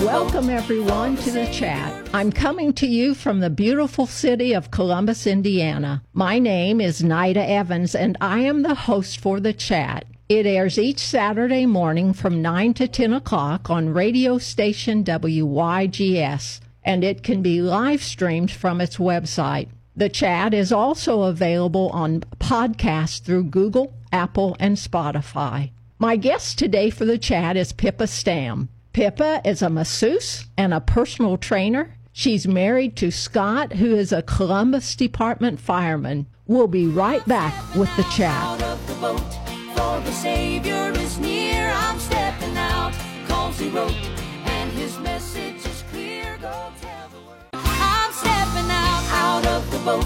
Welcome, everyone, to the chat. I'm coming to you from the beautiful city of Columbus, Indiana. My name is Nita Evans, and I am the host for the chat. It airs each Saturday morning from 9 to 10 o'clock on radio station WYGS, and it can be live streamed from its website. The chat is also available on podcast through Google, Apple, and Spotify. My guest today for the chat is Pippa Stam. Pippa is a masseuse and a personal trainer. She's married to Scott, who is a Columbus Department fireman. We'll be right back with the chat. Out of the boat, for the Savior is near. I'm stepping out, cause he wrote, and his message is clear. Go tell the world. I'm stepping out, out of the boat,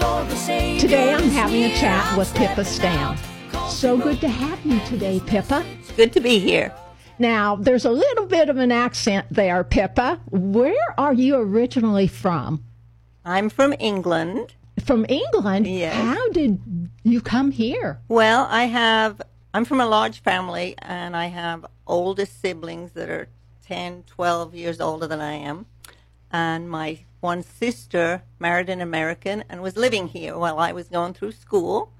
for the Savior Today I'm is having a near. chat I'm with Pippa stepping Stam. So good to have you today, Pippa. Good to be here. Now, there's a little bit of an accent there, Pippa. Where are you originally from? I'm from England. From England? Yes. How did you come here? Well, I have, I'm from a large family and I have oldest siblings that are 10, 12 years older than I am. And my one sister married an American and was living here while I was going through school.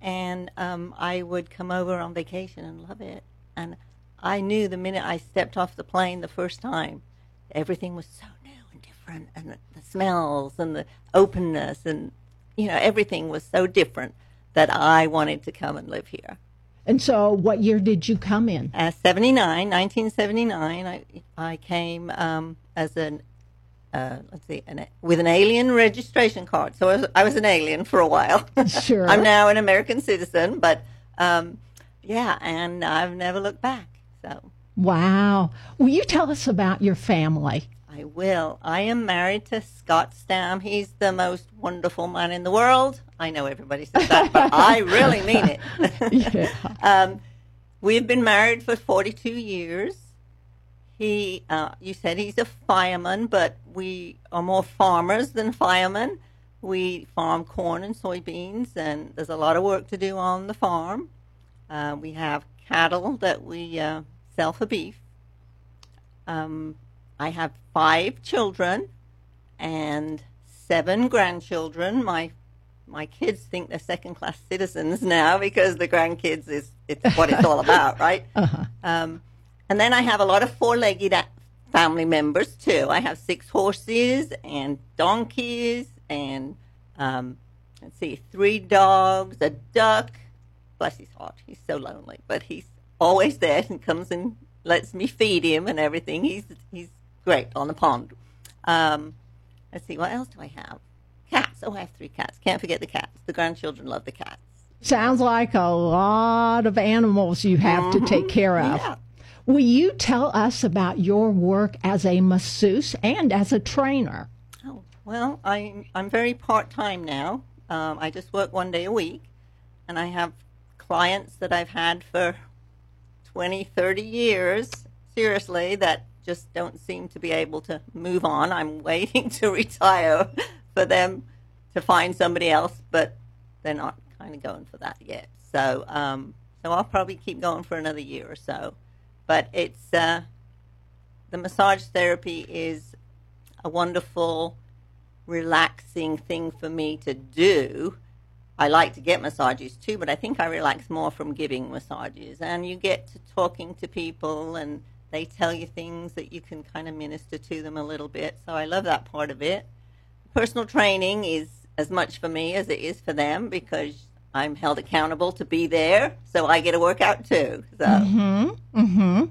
And um, I would come over on vacation and love it. And I knew the minute I stepped off the plane the first time, everything was so new and different. And the, the smells and the openness and, you know, everything was so different that I wanted to come and live here. And so, what year did you come in? Uh, 79, 1979, I, I came um, as an, uh, let's see, an, with an alien registration card. So I was, I was an alien for a while. Sure. I'm now an American citizen, but um, yeah, and I've never looked back. So Wow. Will you tell us about your family? I will. I am married to Scott Stam. He's the most wonderful man in the world. I know everybody says that, but I really mean it. Yeah. um, we've been married for 42 years. He, uh, you said he's a fireman, but we are more farmers than firemen. We farm corn and soybeans, and there's a lot of work to do on the farm. Uh, we have cattle that we uh, sell for beef. Um, I have five children and seven grandchildren. My my kids think they're second class citizens now because the grandkids is it's what it's all about, right? Uh-huh. Um, and then I have a lot of four legged family members too. I have six horses and donkeys and um, let's see, three dogs, a duck. Bless his heart, he's so lonely, but he's always there and comes and lets me feed him and everything. He's he's great on the pond. Um, let's see, what else do I have? Cats. Oh, I have three cats. Can't forget the cats. The grandchildren love the cats. Sounds like a lot of animals you have to take care of. Yeah. Will you tell us about your work as a masseuse and as a trainer? Oh, well, I'm, I'm very part time now. Um, I just work one day a week, and I have clients that I've had for 20, 30 years, seriously, that just don't seem to be able to move on. I'm waiting to retire for them to find somebody else, but they're not kind of going for that yet. So, um, so I'll probably keep going for another year or so. But it's uh, the massage therapy is a wonderful, relaxing thing for me to do. I like to get massages too, but I think I relax more from giving massages. And you get to talking to people, and they tell you things that you can kind of minister to them a little bit. So I love that part of it. Personal training is as much for me as it is for them because I'm held accountable to be there, so I get a workout too. So. Mm-hmm.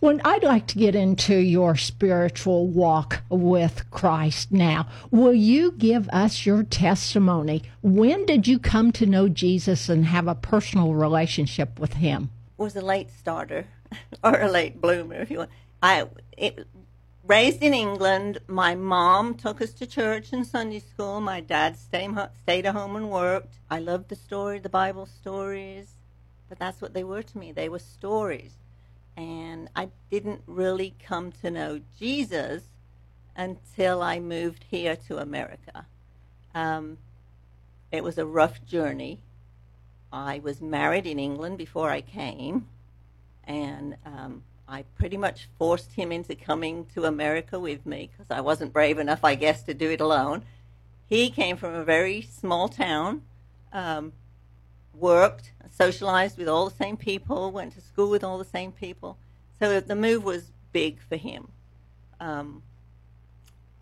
Well, I'd like to get into your spiritual walk with Christ now. Will you give us your testimony? When did you come to know Jesus and have a personal relationship with Him? was a late starter or a late bloomer, if you want. I it, raised in England. My mom took us to church and Sunday school. My dad stayed stayed at home and worked. I loved the story, the Bible stories, but that's what they were to me. They were stories, and I didn't really come to know Jesus until I moved here to America. Um, it was a rough journey. I was married in England before I came, and um, I pretty much forced him into coming to America with me because I wasn't brave enough, I guess, to do it alone. He came from a very small town, um, worked, socialized with all the same people, went to school with all the same people. So the move was big for him. Um,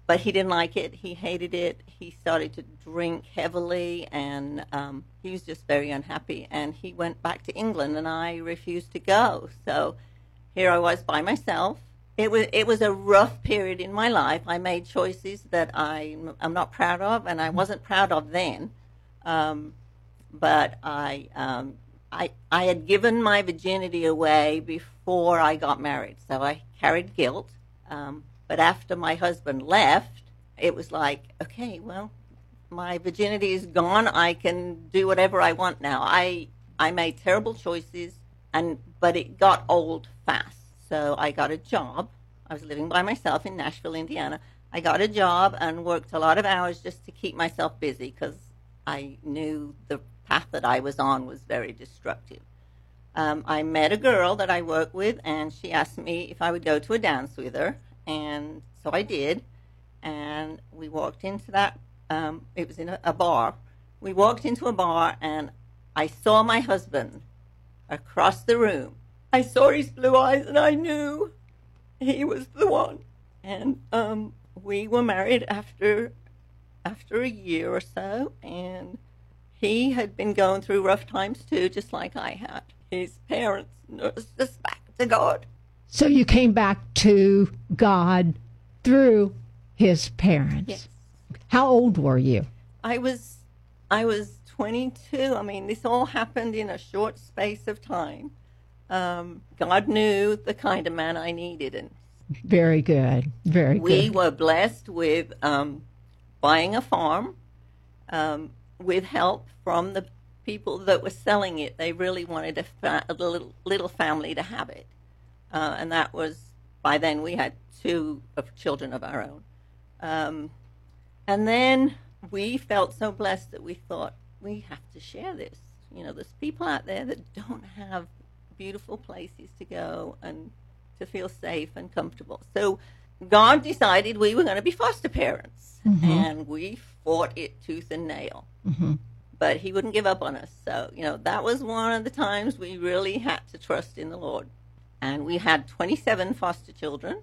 but he didn't like it. He hated it. He started to drink heavily, and um, he was just very unhappy. And he went back to England, and I refused to go. So here I was by myself. It was it was a rough period in my life. I made choices that I am not proud of, and I wasn't proud of then. Um, but I um, I I had given my virginity away before I got married, so I carried guilt. Um, but after my husband left, it was like, okay, well, my virginity is gone. I can do whatever I want now. I I made terrible choices, and but it got old fast. So I got a job. I was living by myself in Nashville, Indiana. I got a job and worked a lot of hours just to keep myself busy because I knew the path that I was on was very destructive. Um, I met a girl that I work with, and she asked me if I would go to a dance with her, and so I did. And we walked into that. Um, it was in a, a bar. We walked into a bar, and I saw my husband across the room. I saw his blue eyes, and I knew he was the one. And um, we were married after after a year or so, and he had been going through rough times too, just like I had. His parents nursed us back to God. So you came back to God through his parents. Yes. How old were you? I was I was 22. I mean, this all happened in a short space of time. Um, God knew the kind of man I needed, and Very good. Very we good. We were blessed with um, buying a farm um, with help from the people that were selling it. They really wanted a, fa- a little, little family to have it, uh, and that was by then we had two of children of our own. Um, and then we felt so blessed that we thought we have to share this. You know, there's people out there that don't have beautiful places to go and to feel safe and comfortable. So God decided we were going to be foster parents, and we fought it tooth and nail. But He wouldn't give up on us. So, you know, that was one of the times we really had to trust in the Lord. And we had 27 foster children.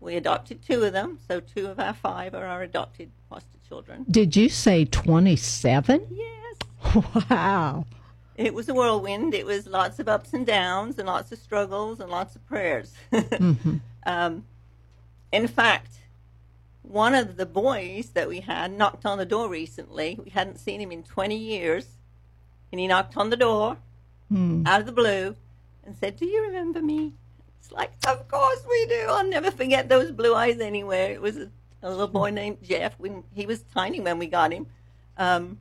We adopted two of them, so two of our five are our adopted foster children. Did you say 27? Yes. Wow. It was a whirlwind. It was lots of ups and downs and lots of struggles and lots of prayers. um, in fact, one of the boys that we had knocked on the door recently. We hadn't seen him in 20 years. And he knocked on the door out of the blue and said, Do you remember me? It's like, Of course we do. I'll never forget those blue eyes anywhere. It was a, a little boy named Jeff. When, he was tiny when we got him. Um,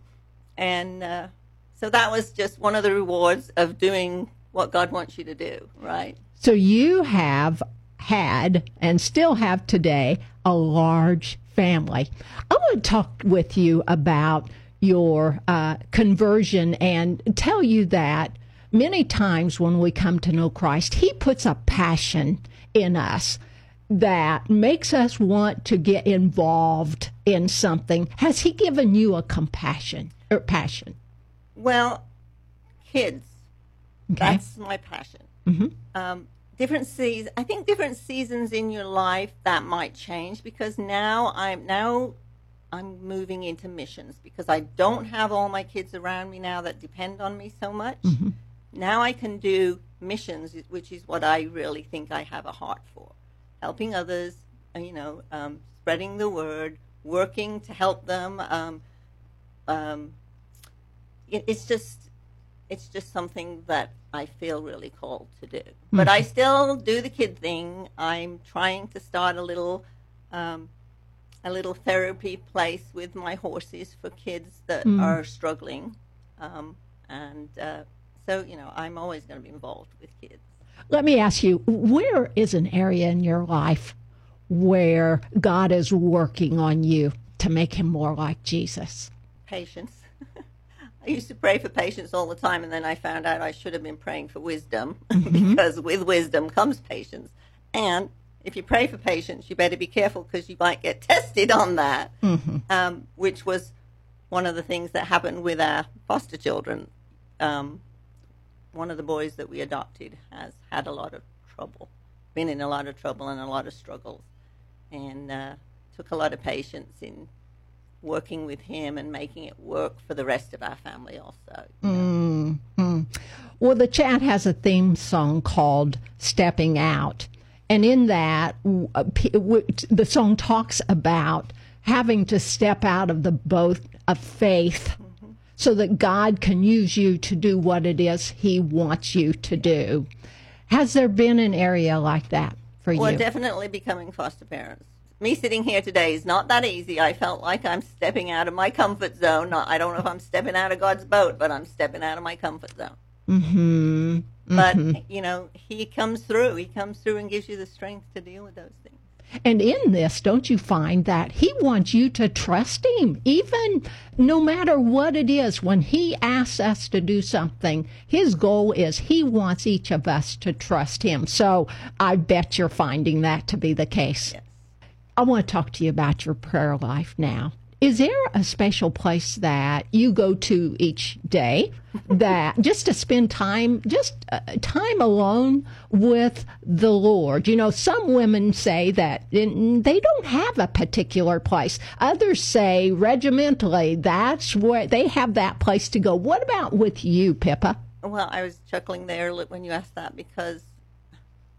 and uh, so that was just one of the rewards of doing what God wants you to do, right? So you have had and still have today a large family. I want to talk with you about your uh, conversion and tell you that many times when we come to know Christ, He puts a passion in us that makes us want to get involved in something. Has He given you a compassion or passion? Well, kids, Okay. that's my passion. Um, different seasons, I think different seasons in your life that might change because now I'm now I'm moving into missions because I don't have all my kids around me now that depend on me so much. Now I can do missions, which is what I really think I have a heart for, helping others, uh, you know, um, spreading the word, working to help them. Um, um, it, it's just it's just something that I feel really called to do. But I still do the kid thing. I'm trying to start a little um, a little therapy place with my horses for kids that are struggling, um, and uh, so you know I'm always going to be involved with kids. Let me ask you, where is an area in your life where God is working on you to make him more like Jesus? Patience. I used to pray for patience all the time, and then I found out I should have been praying for wisdom because with wisdom comes patience. And if you pray for patience, you better be careful because you might get tested on that, um, which was one of the things that happened with our foster children. Um, one of the boys that we adopted has had a lot of trouble, been in a lot of trouble and a lot of struggles, and uh, took a lot of patience in working with him and making it work for the rest of our family also. Well, the chat has a theme song called Stepping Out. And in that, uh, the song talks about having to step out of the boat of faith so that God can use you to do what it is He wants you to do. Has there been an area like that for Well, you? Well, definitely becoming foster parents. Me sitting here today is not that easy. I felt like I'm stepping out of my comfort zone. Not, I don't know if I'm stepping out of God's boat, but I'm stepping out of my comfort zone. Mm-hmm. But, you know, He comes through. He comes through and gives you the strength to deal with those things. And in this, don't you find that he wants you to trust him, even no matter what it is. When he asks us to do something, his goal is he wants each of us to trust him. So I bet you're finding that to be the case. Yes. I want to talk to you about your prayer life now. Is there a special place that you go to each day that just to spend time, just uh, time alone with the Lord? You know, some women say that they don't have a particular place. Others say regimentally that's where they have that place to go. What about with you, Pippa? Well, I was chuckling there when you asked that because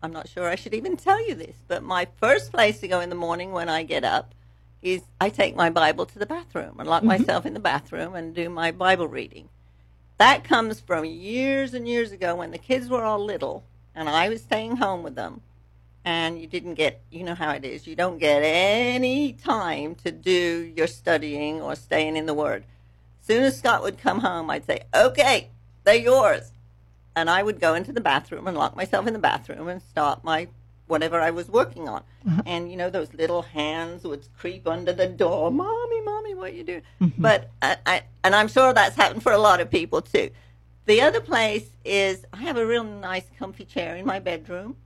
I'm not sure I should even tell you this, but my first place to go in the morning when I get up is I take my Bible to the bathroom and lock mm-hmm. myself in the bathroom and do my Bible reading. That comes from years and years ago when the kids were all little and I was staying home with them. And you didn't get, you know how it is, you don't get any time to do your studying or staying in the Word. Soon as Scott would come home, I'd say, okay, they're yours. And I would go into the bathroom and lock myself in the bathroom and start my whatever I was working on. And you know, those little hands would creep under the door, mommy, mommy, what you do? But I, I, and I'm sure that's happened for a lot of people too. The other place is I have a real nice, comfy chair in my bedroom,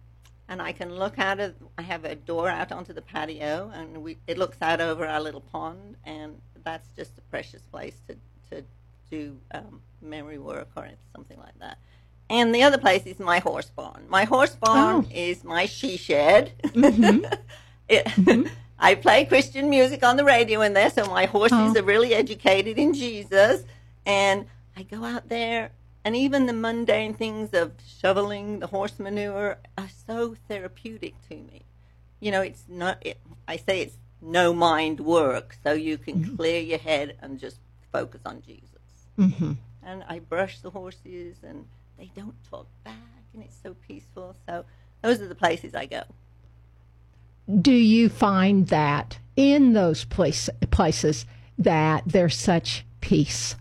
and I can look out of. I have a door out onto the patio, and we it looks out over our little pond, and that's just a precious place to to do um, memory work or something like that. And the other place is my horse barn. My horse barn Oh. is my she shed. Mm-hmm. It- mm-hmm. I play Christian music on the radio in there, so my horses Oh. are really educated in Jesus. And I go out there, and even the mundane things of shoveling the horse manure are so therapeutic to me. You know, it's not. It, I say it's no mind work, so you can mm-hmm. clear your head and just focus on Jesus. Mm-hmm. And I brush the horses, and they don't talk back, and it's so peaceful. So those are the places I go. do you find that in those place, places that there's such peace?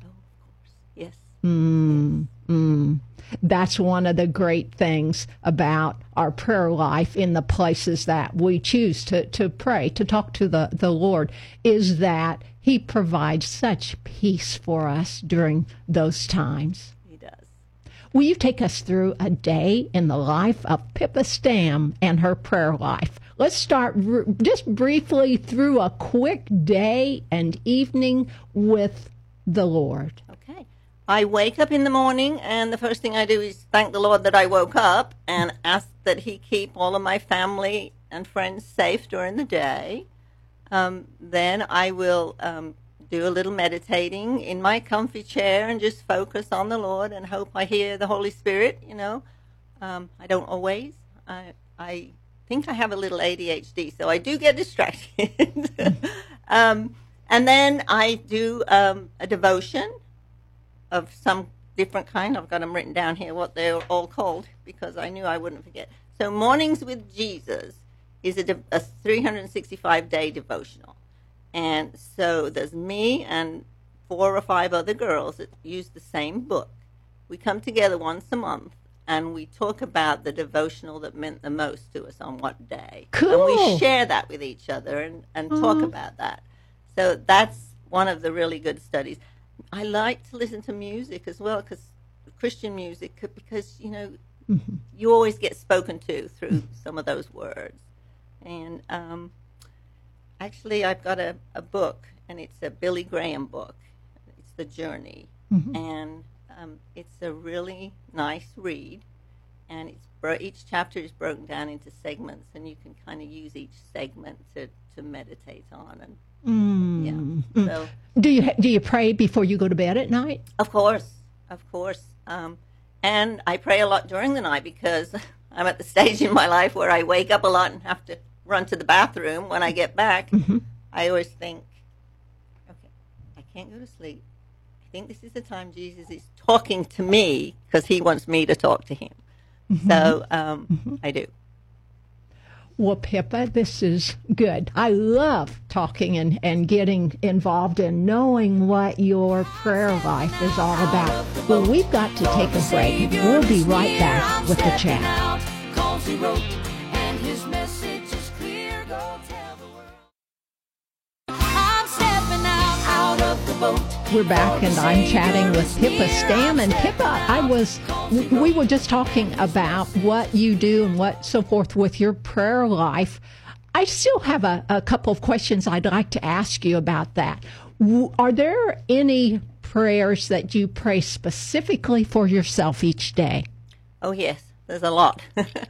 Yes. Mm, mm. That's one of the great things about our prayer life in the places that we choose to, to pray, to talk to the, the Lord, is that He provides such peace for us during those times. Will you take us through a day in the life of Pippa Stam and her prayer life? Let's start r- just briefly through a quick day and evening with the Lord. Okay. I wake up in the morning, and the first thing I do is thank the Lord that I woke up and ask that He keep all of my family and friends safe during the day. Um, then I will um, do a little meditating in my comfy chair and just focus on the Lord and hope I hear the Holy Spirit. You know, um, I don't always. I I think I have a little ADHD, so I do get distracted. um, and then I do um, a devotion of some different kind. I've got them written down here, what they're all called, because I knew I wouldn't forget. So, Mornings with Jesus is a, de- a 365 day devotional. And so there's me and four or five other girls that use the same book. We come together once a month and we talk about the devotional that meant the most to us on what day. And we share that with each other and, and talk about that. So that's one of the really good studies. I like to listen to music as well, because Christian music, because you know, you always get spoken to through some of those words. And um, actually, I've got a, a book, and it's a Billy Graham book. It's The Journey, and um, it's a really nice read. And it's bro- each chapter is broken down into segments, and you can kind of use each segment to, to meditate on. And yeah, so Do you do you pray before you go to bed at night? of course, of course. Um, and I pray a lot during the night because I'm at the stage in my life where I wake up a lot and have to run to the bathroom. When I get back, mm-hmm. I always think, okay, I can't go to sleep. I think this is the time Jesus is talking to me because he wants me to talk to him. Mm-hmm. So um, mm-hmm. I do. Well, Pippa, this is good. I love talking and, and getting involved and knowing what your prayer life is all about. Well, we've got to take a break. We'll be right back with the chat. We're back, and I'm chatting with Pippa Stam. And Pippa, I was, we were just talking about what you do and what so forth with your prayer life. I still have a, a couple of questions I'd like to ask you about that. Are there any prayers that you pray specifically for yourself each day? Oh yes, there's a lot.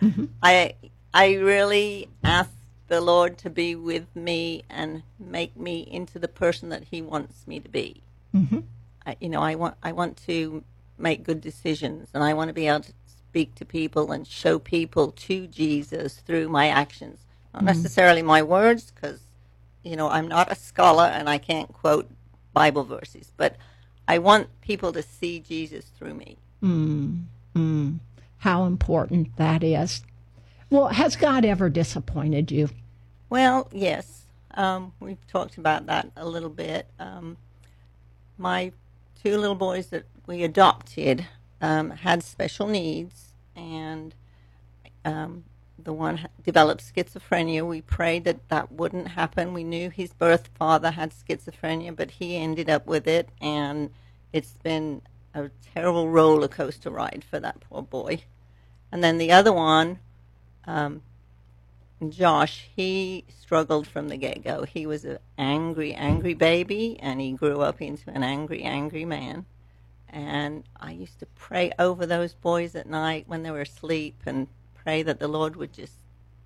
I I really ask the Lord to be with me and make me into the person that He wants me to be. Mm-hmm. I, you know, I want I want to make good decisions, and I want to be able to speak to people and show people to Jesus through my actions, not necessarily my words, because you know I'm not a scholar and I can't quote Bible verses, but I want people to see Jesus through me. How important that is. Well, has God ever disappointed you? Well, yes. Um, we've talked about that a little bit. Um, my two little boys that we adopted um, had special needs, and um, the one developed schizophrenia. We prayed that that wouldn't happen. We knew his birth father had schizophrenia, but he ended up with it, and it's been a terrible roller coaster ride for that poor boy. And then the other one, um, Josh, he struggled from the get go. He was an angry, angry baby, and he grew up into an angry, angry man. And I used to pray over those boys at night when they were asleep and pray that the Lord would just,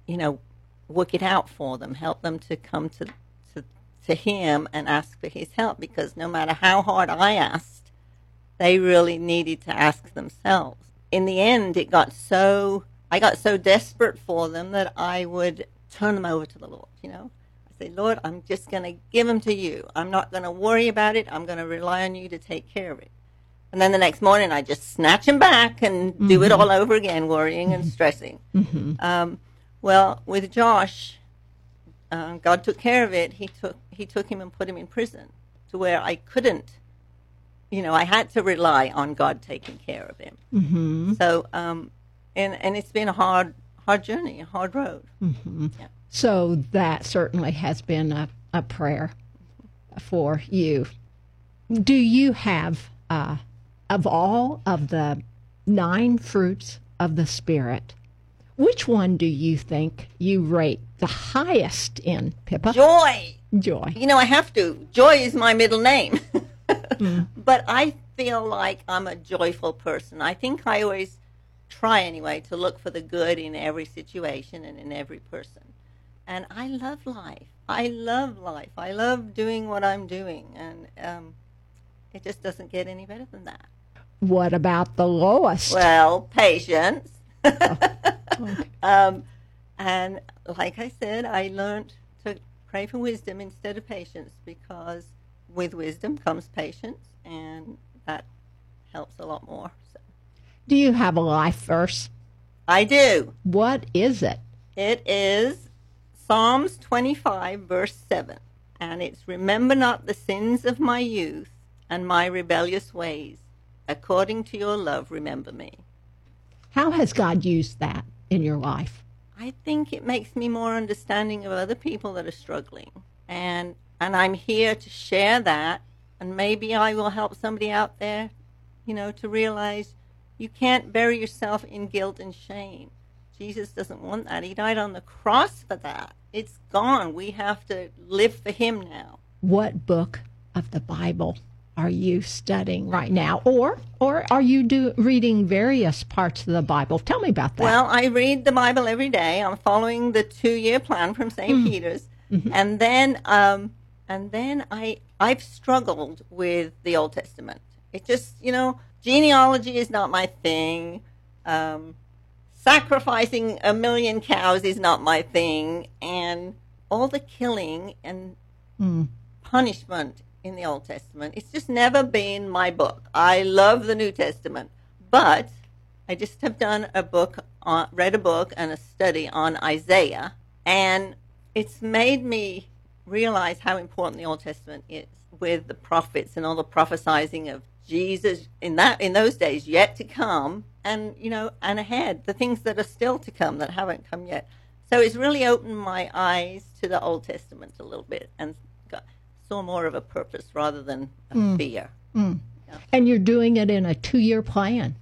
you know, work it out for them, help them to come to, to, to Him and ask for His help because no matter how hard I asked, they really needed to ask themselves. In the end, it got so I got so desperate for them that I would turn them over to the Lord. You know, I say, Lord, I'm just going to give them to you. I'm not going to worry about it. I'm going to rely on you to take care of it. And then the next morning, I just snatch them back and do it all over again, worrying and stressing. Um, well, with Josh, uh, God took care of it. He took he took him and put him in prison to where I couldn't you know, I had to rely on God taking care of him. Mm-hmm. So, um, and and it's been a hard hard journey, a hard road. So that certainly has been a, a prayer for you. Do you have, uh, of all of the nine fruits of the Spirit, which one do you think you rate the highest in, Pippa? Joy, Joy. you know, I have to. Joy is my middle name, but I feel like I'm a joyful person. I think I always try anyway to look for the good in every situation and in every person. And I love life. I love life. I love doing what I'm doing, and um, it just doesn't get any better than that. What about the lowest? Well, patience. um, and like I said, I learned to pray for wisdom instead of patience because with wisdom comes patience, and that helps a lot more. Do you have a life verse? I do. What is it? It is Psalms 25, verse 7. And it's Remember not the sins of my youth and my rebellious ways. According to your love, remember me. How has God used that in your life? I think it makes me more understanding of other people that are struggling, and and I'm here to share that and maybe I will help somebody out there, you know, to realize you can't bury yourself in guilt and shame. Jesus doesn't want that. He died on the cross for that. It's gone. We have to live for Him now. What book of the Bible are you studying right now, or or are you do, reading various parts of the Bible? Tell me about that. Well, I read the Bible every day. I'm following the two-year plan from saint Peter's, and then um, and then I I've struggled with the Old Testament. It just you know genealogy is not my thing. Um, sacrificing a million cows is not my thing, and all the killing and punishment in the Old Testament. It's just never been my book. I love the New Testament, but I just have done a book, on, read a book and a study on Isaiah, and it's made me realize how important the Old Testament is with the prophets and all the prophesizing of Jesus in that in those days yet to come, and you know, and ahead, the things that are still to come that haven't come yet. So it's really opened my eyes to the Old Testament a little bit and got, saw more of a purpose rather than a mm. fear. Mm. and you're doing it in a two-year plan.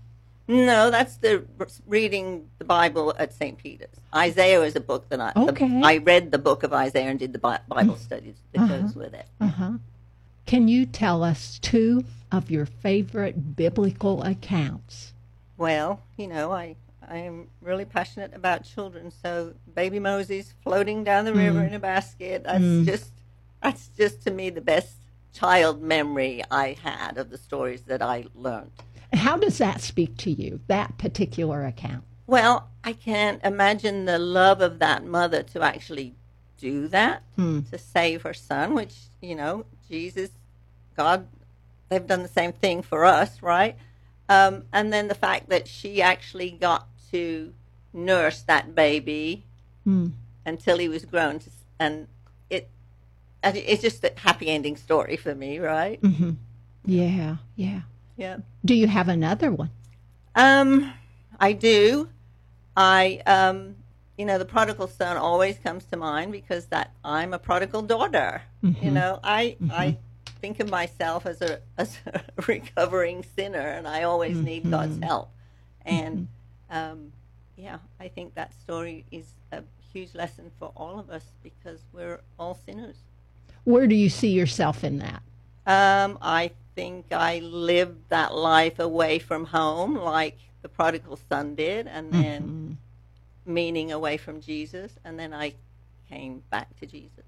No, that's the reading the Bible at St. Peter's. Isaiah is a book that I the- Okay. I read the book of Isaiah and did the Bi- Bible mm. studies that uh-huh. goes with it. Uh-huh. Can you tell us two of your favorite biblical accounts? Well, you know, I I am really passionate about children, so baby Moses floating down the river in a mm. basket, that's mm. just that's just to me the best child memory I had of the stories that I learned. How does that speak to you, that particular account? Well, I can't imagine the love of that mother to actually do that, hmm. to save her son, which, you know, Jesus, God, they've done the same thing for us, right? Um, and then the fact that she actually got to nurse that baby until he was grown, to, and it it's just a happy ending story for me, right? Yeah, yeah. Yeah. Do you have another one? Um, I do. I, um, you know, the prodigal son always comes to mind because that I'm a prodigal daughter. You know, I I think of myself as a as a recovering sinner, and I always need God's help. And um, yeah, I think that story is a huge lesson for all of us because we're all sinners. Where do you see yourself in that? Um, I think I lived that life away from home, like the prodigal son did, and then meaning away from Jesus, and then I came back to Jesus.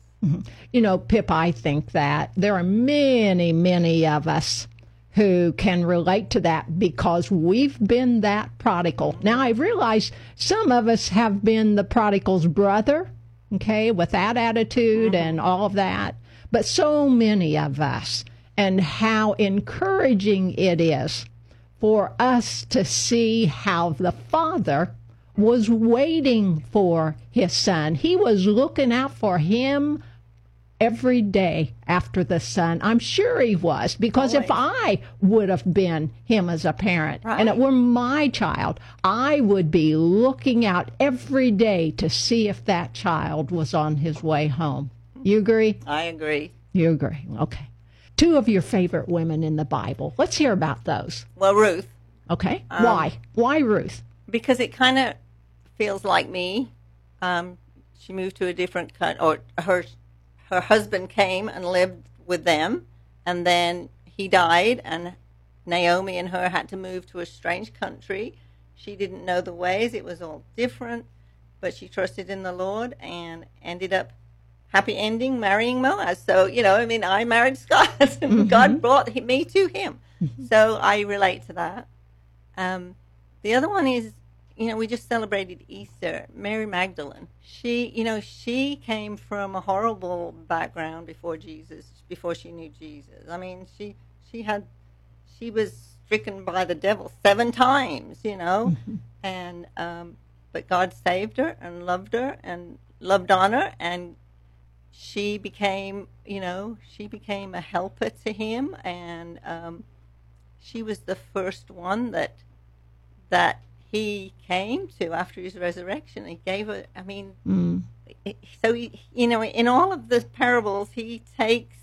You know, Pip, I think that there are many, many of us who can relate to that because we've been that prodigal. Now, I realize some of us have been the prodigal's brother, okay, with that attitude and all of that, but so many of us, and how encouraging it is for us to see how the Father was waiting for his son. He was looking out for him every day after the son. I'm sure he was because if I would have been him as a parent and it were my child, I would be looking out every day to see if that child was on his way home. You agree? I agree. You agree. Okay. Two of your favorite women in the Bible. Let's hear about those. Well, Ruth, Okay. Why? Why Ruth? because it kind of feels like me. Um, she moved to a different country, or her her husband came and lived with them, and then he died, and Naomi and her had to move to a strange country. She didn't know the ways; it was all different, but she trusted in the Lord and ended up happy ending marrying Boaz. So you know, I mean, I married Scott, and God brought me to him. So I relate to that. Um, the other one is, you know, we just celebrated Easter. Mary Magdalene. She, you know, she came from a horrible background before Jesus, before she knew Jesus. I mean, she she had she was stricken by the devil seven times, you know, and um, but God saved her and loved her and loved on her and she became, you know, she became a helper to him, and um, she was the first one that that he came to after his resurrection. He gave her. I mean, it- so he, you know, in all of the parables, he takes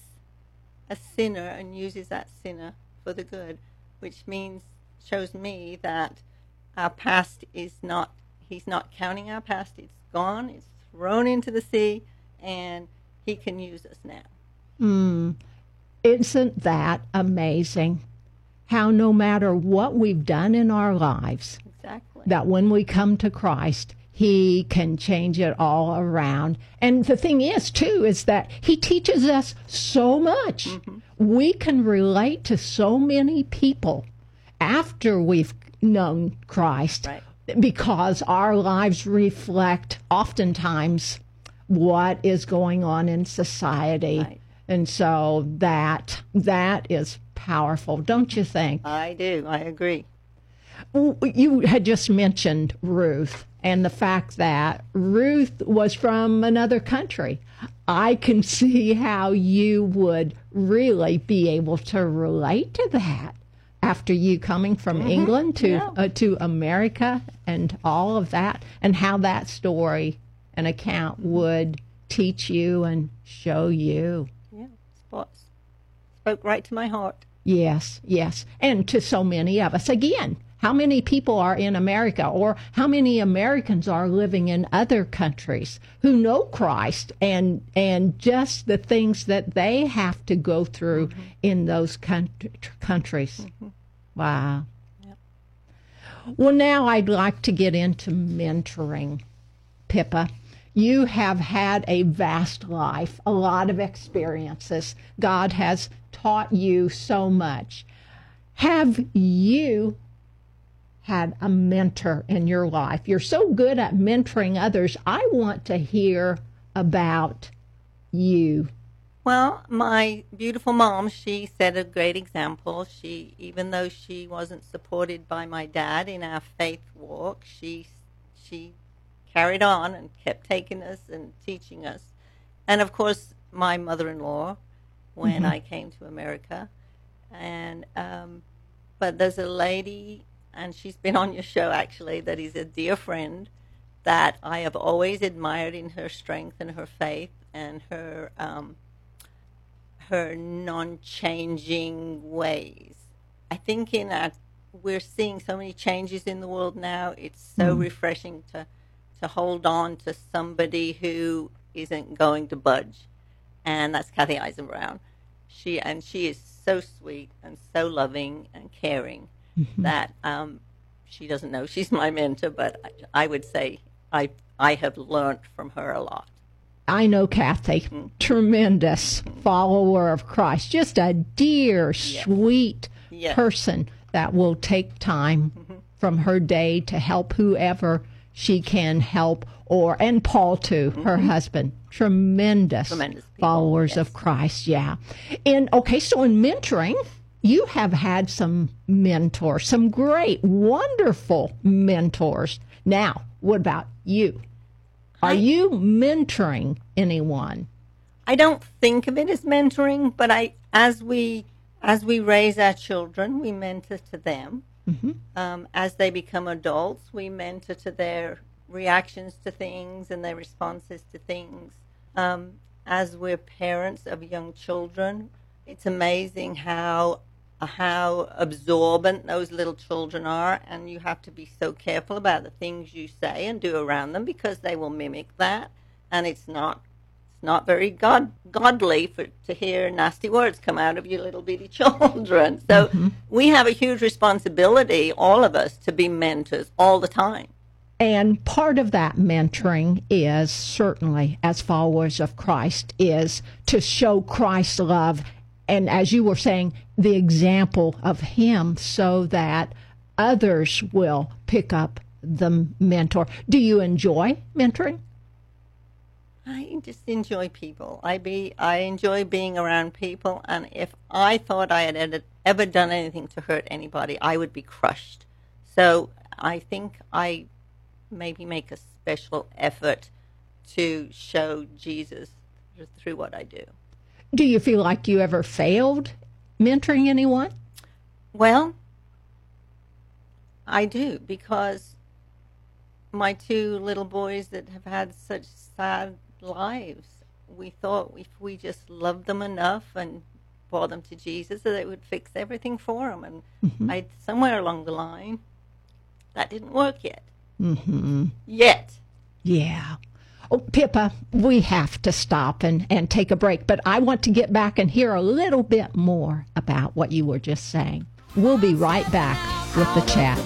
a sinner and uses that sinner for the good, which means shows me that our past is not he's not counting our past. It's gone. It's thrown into the sea, and he can use us now. Mm, isn't that amazing? How no matter what we've done in our lives, Exactly. that when we come to Christ, He can change it all around. And the thing is, too, is that He teaches us so much. Mm-hmm. We can relate to so many people after we've known Christ Right. because our lives reflect oftentimes what is going on in society. Right. And so that that is powerful, don't you think? I do. I agree. You had just mentioned Ruth and the fact that Ruth was from another country. I can see how you would really be able to relate to that after you coming from England to yeah. uh, to America and all of that, and how that story and account would teach you and show you. Yeah. Spots. Spoke right to my heart. Yes, yes. And to so many of us. Again, how many people are in America or how many Americans are living in other countries who know Christ and and just the things that they have to go through mm-hmm. in those countries. Mm-hmm. Wow. Well, now I'd like to get into mentoring. Pippa, you have had a vast life, a lot of experiences. God has taught you so much. Have you had a mentor in your life? You're so good at mentoring others. I want to hear about you. Well, my beautiful mom, she set a great example. She, even though she wasn't supported by my dad in our faith walk, she she carried on and kept taking us and teaching us. And of course, my mother-in-law, when I came to America, and um, but there's a lady, and she's been on your show actually. That is a dear friend that I have always admired in her strength and her faith and her. Um, her non-changing ways. I think in our, we're seeing so many changes in the world now. It's so refreshing to to hold on to somebody who isn't going to budge, and that's Kathy Eisenbrown. She and she is so sweet and so loving and caring Mm-hmm. that um, she doesn't know she's my mentor, but I, I would say I I have learned from her a lot. I know Kathy, mm-hmm. tremendous mm-hmm. follower of Christ, just a dear, sweet Yes. person that will take time from her day to help whoever she can help or and Paul too, her husband. Tremendous, Tremendous people, followers of Christ, yeah. And okay, so in mentoring, you have had some mentors, some great, wonderful mentors. Now, what about you? Are you mentoring anyone? I don't think of it as mentoring, but I as we as we raise our children, we mentor to them. Um, as they become adults, we mentor to their reactions to things and their responses to things. Um, as we're parents of young children, it's amazing how how absorbent those little children are, and you have to be so careful about the things you say and do around them because they will mimic that, and it's not it's not very god godly for to hear nasty words come out of your little bitty children. So mm-hmm. we have a huge responsibility, all of us, to be mentors all the time. And part of that mentoring is certainly, as followers of Christ, is to show Christ's love. And as you were saying, the example of Him so that others will pick up the mentor. Do you enjoy mentoring? I just enjoy people. I be I enjoy being around people, and if I thought I had ed- ever done anything to hurt anybody, I would be crushed. So I think I maybe make a special effort to show Jesus through what I do. Do you feel like you ever failed mentoring anyone? Well, I do because my two little boys that have had such sad lives, we thought if we just loved them enough and brought them to Jesus that it would fix everything for them. And I somewhere along the line, that didn't work yet. Mm-hmm. Yet. Yeah. Oh, Pippa, we have to stop and, and take a break, but I want to get back and hear a little bit more about what you were just saying. We'll be right back with the chat.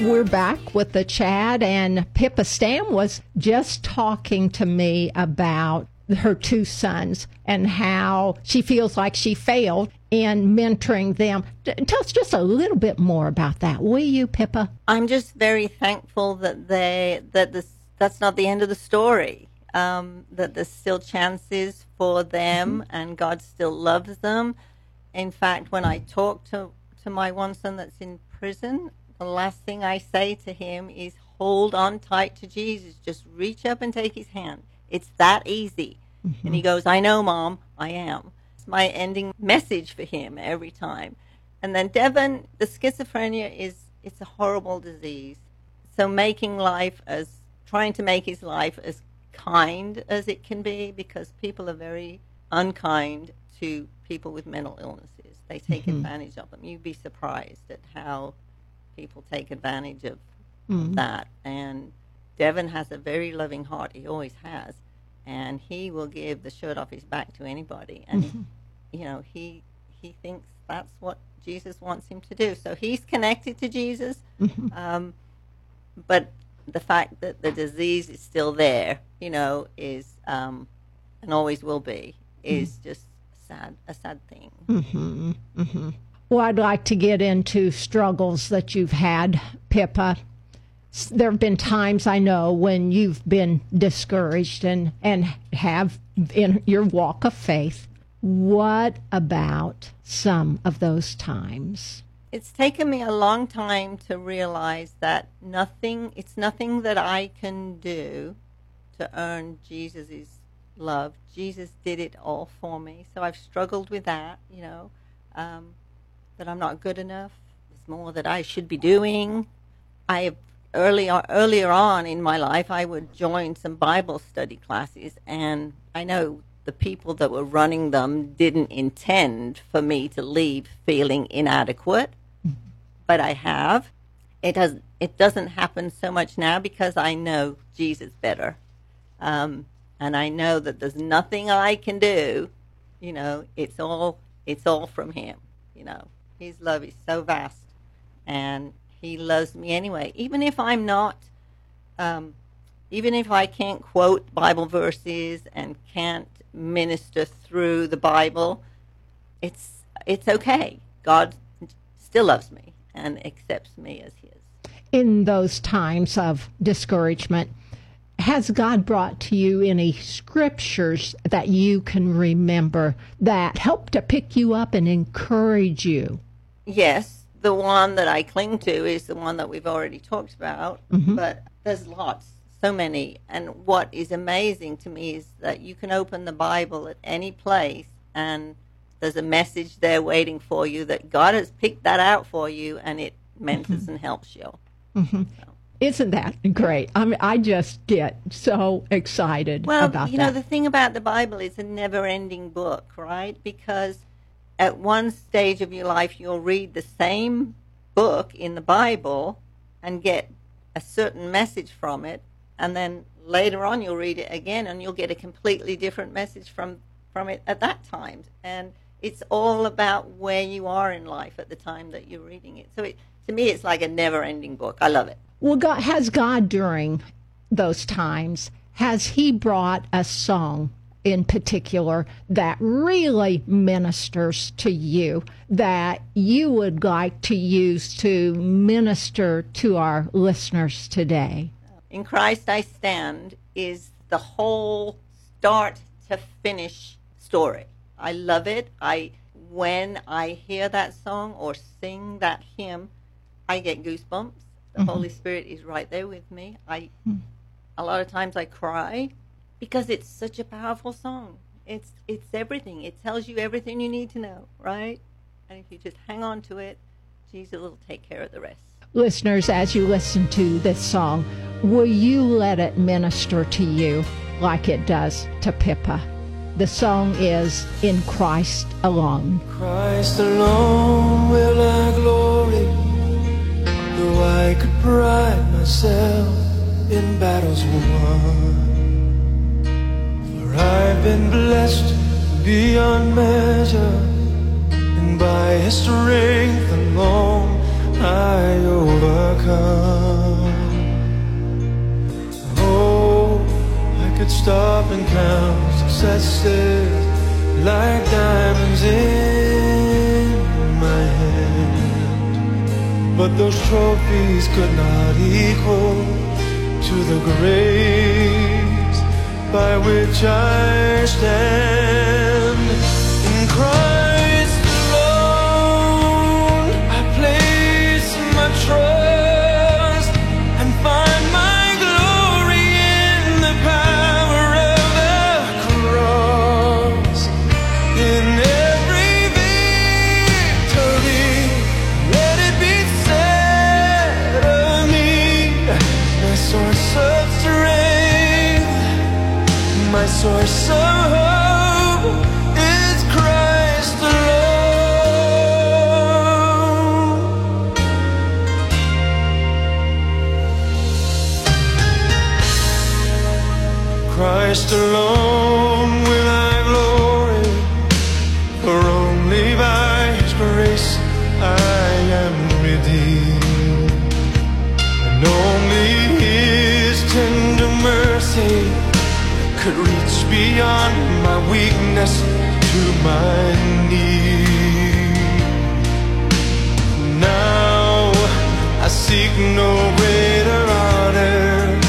We're back with the chat, and Pippa Stam was just talking to me about her two sons and how she feels like she failed in mentoring them. D- Tell us just a little bit more about that, will you, Pippa? I'm just very thankful that they that this that's not the end of the story. Um, that there's still chances for them, and God still loves them. In fact, when I talk to to my one son that's in prison, the last thing I say to him is, "Hold on tight to Jesus. Just reach up and take His hand. It's that easy." And he mm-hmm. goes, "I know, Mom. I am." It's my ending message for him every time. And then Devon, the schizophrenia is it's a horrible disease. So making life as trying to make his life as kind as it can be because people are very unkind to people with mental illnesses. They take mm-hmm. advantage of them. You'd be surprised at how people take advantage of mm. that. And Devon has a very loving heart. He always has. And he will give the shirt off his back to anybody. And you know, he he thinks that's what Jesus wants him to do. So he's connected to Jesus. Um, but the fact that the disease is still there, you know, is um, and always will be, is just sad a sad thing. Well, I'd like to get into struggles that you've had, Pippa. There have been times I know when you've been discouraged and, and have in your walk of faith. What about some of those times? It's taken me a long time to realize that nothing it's nothing that I can do to earn Jesus' love. Jesus did it all for me. So I've struggled with that, you know, um, that I'm not good enough. There's more that I should be doing. I have earlier earlier on in my life I would join some Bible study classes and I know the people that were running them didn't intend for me to leave feeling inadequate but I have. It does. It doesn't happen so much now because I know Jesus better, um, and I know that there's nothing I can do. You know, it's all it's all from Him. You know, His love is so vast, and He loves me anyway. Even if I'm not, um, even if I can't quote Bible verses and can't minister through the Bible, it's it's okay. God still loves me and accepts me as His. In those times of discouragement, has God brought to you any scriptures that you can remember that help to pick you up and encourage you? Yes, the one that I cling to is the one that we've already talked about, mm-hmm. but there's lots, so many. And what is amazing to me is that you can open the Bible at any place and there's a message there waiting for you that God has picked that out for you and it mentors mm-hmm. and helps you. Mm-hmm. Isn't that great? I mean, I just get so excited Well, about you know, that. the thing about the Bible is a never ending book, right? Because at one stage of your life, you'll read the same book in the Bible and get a certain message from it. And then later on, you'll read it again and you'll get a completely different message from, from it at that time. And it's all about where you are in life at the time that you're reading it. So it, to me, it's like a never ending book. I love it. Well, God, has God during those times, has He brought a song in particular that really ministers to you that you would like to use to minister to our listeners today? In Christ I Stand is the whole start to finish story. I love it. I when I hear that song or sing that hymn, I get goosebumps. The mm-hmm. Holy Spirit is right there with me. I mm. a lot of times I cry because it's such a powerful song. It's it's everything. It tells you everything you need to know, right? And if you just hang on to it, Jesus will take care of the rest. Listeners, as you listen to this song, will you let it minister to you like it does to Pippa? The song is In Christ Alone. Christ alone will I glory, though I could pride myself in battles won. I've been blessed beyond measure, and by His strength alone I overcome. Oh, I could stop and count successes like diamonds in my hand. But those trophies could not equal to the grace by which I stand. No greater honor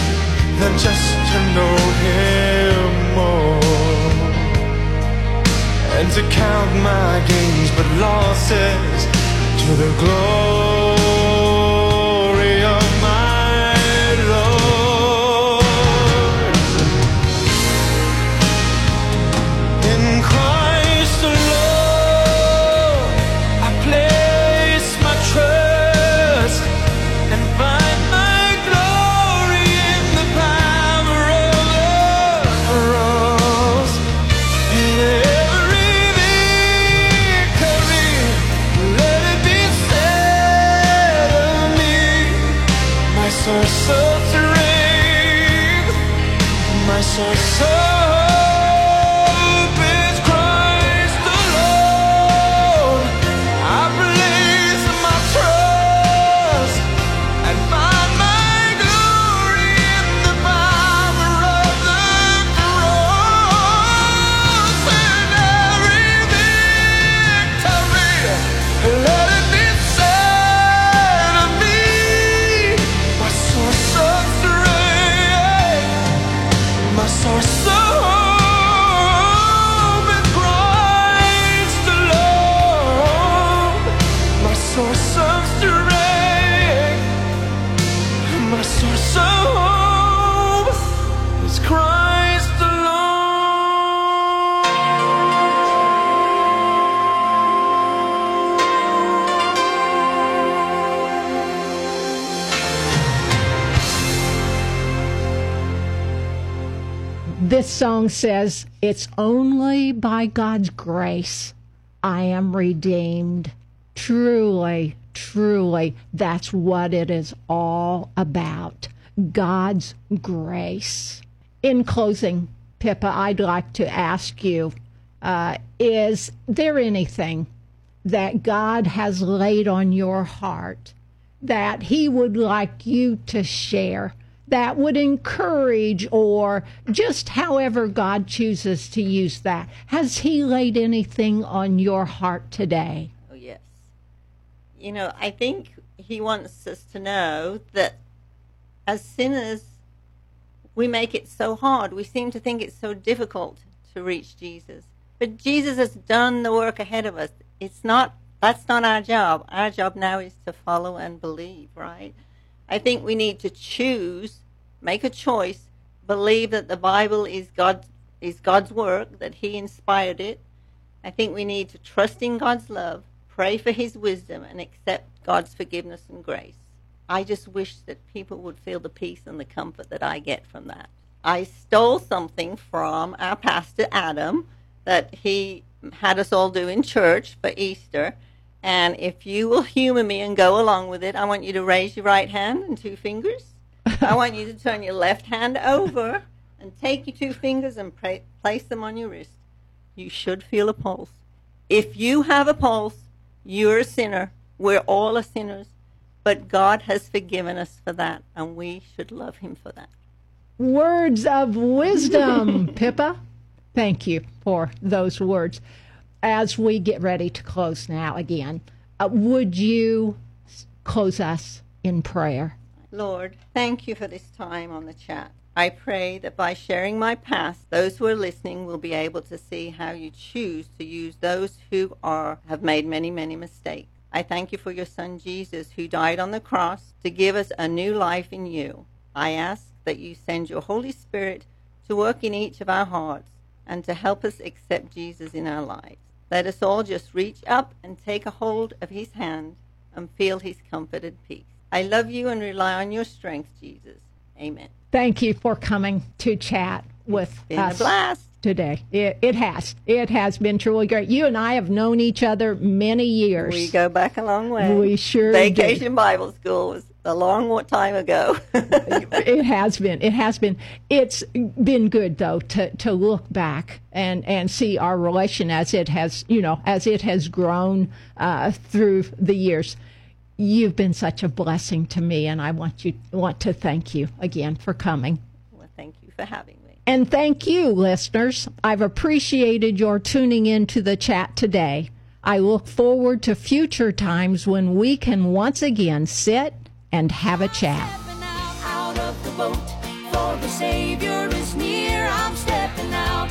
than just to know Him more. And to count my gains but losses to the glory song says, It's only by God's grace I am redeemed. Truly, truly, that's what it is all about God's grace. In closing, Pippa, I'd like to ask you uh, Is there anything that God has laid on your heart that He would like you to share? That would encourage or just however God chooses to use that. Has He laid anything on your heart today? Oh, yes. You know, I think he wants us to know that as sinners, we make it so hard. We seem to think it's so difficult to reach Jesus. But Jesus has done the work ahead of us. It's not, that's not our job. Our job now is to follow and believe, right? I think we need to choose, make a choice, believe that the Bible is God is God's work, that He inspired it. I think we need to trust in God's love, pray for his wisdom, and accept God's forgiveness and grace. I just wish that people would feel the peace and the comfort that I get from that. I stole something from our pastor Adam that he had us all do in church for Easter. And if you will humor me and go along with it, I want you to raise your right hand and two fingers. I want you to turn your left hand over and take your two fingers and pra- place them on your wrist. You should feel a pulse. If you have a pulse, you're a sinner. We're all a sinners. But God has forgiven us for that, and we should love Him for that. Words of wisdom, Pippa. Thank you for those words. As we get ready to close now again, uh, would you close us in prayer? Lord, thank you for this time on the chat. I pray that by sharing my past, those who are listening will be able to see how you choose to use those who are have made many, many mistakes. I thank you for your son Jesus who died on the cross to give us a new life in you. I ask that you send your Holy Spirit to work in each of our hearts and to help us accept Jesus in our lives. Let us all just reach up and take a hold of his hand and feel his comfort and peace. I love you and rely on your strength, Jesus. Amen. Thank you for coming to chat with us blast. today. It, it has. It has been truly great. You and I have known each other many years. We go back a long way. We sure Vacation Bible School was a long time ago. it has been. It has been. It's been good though to, to look back and, and see our relation as it has, you know, as it has grown uh, through the years. You've been such a blessing to me, and I want you want to thank you again for coming. well, thank you for having me. And thank you, listeners. I've appreciated your tuning in to the chat today. I look forward to future times when we can once again sit and have a chat. Boat, near. Out,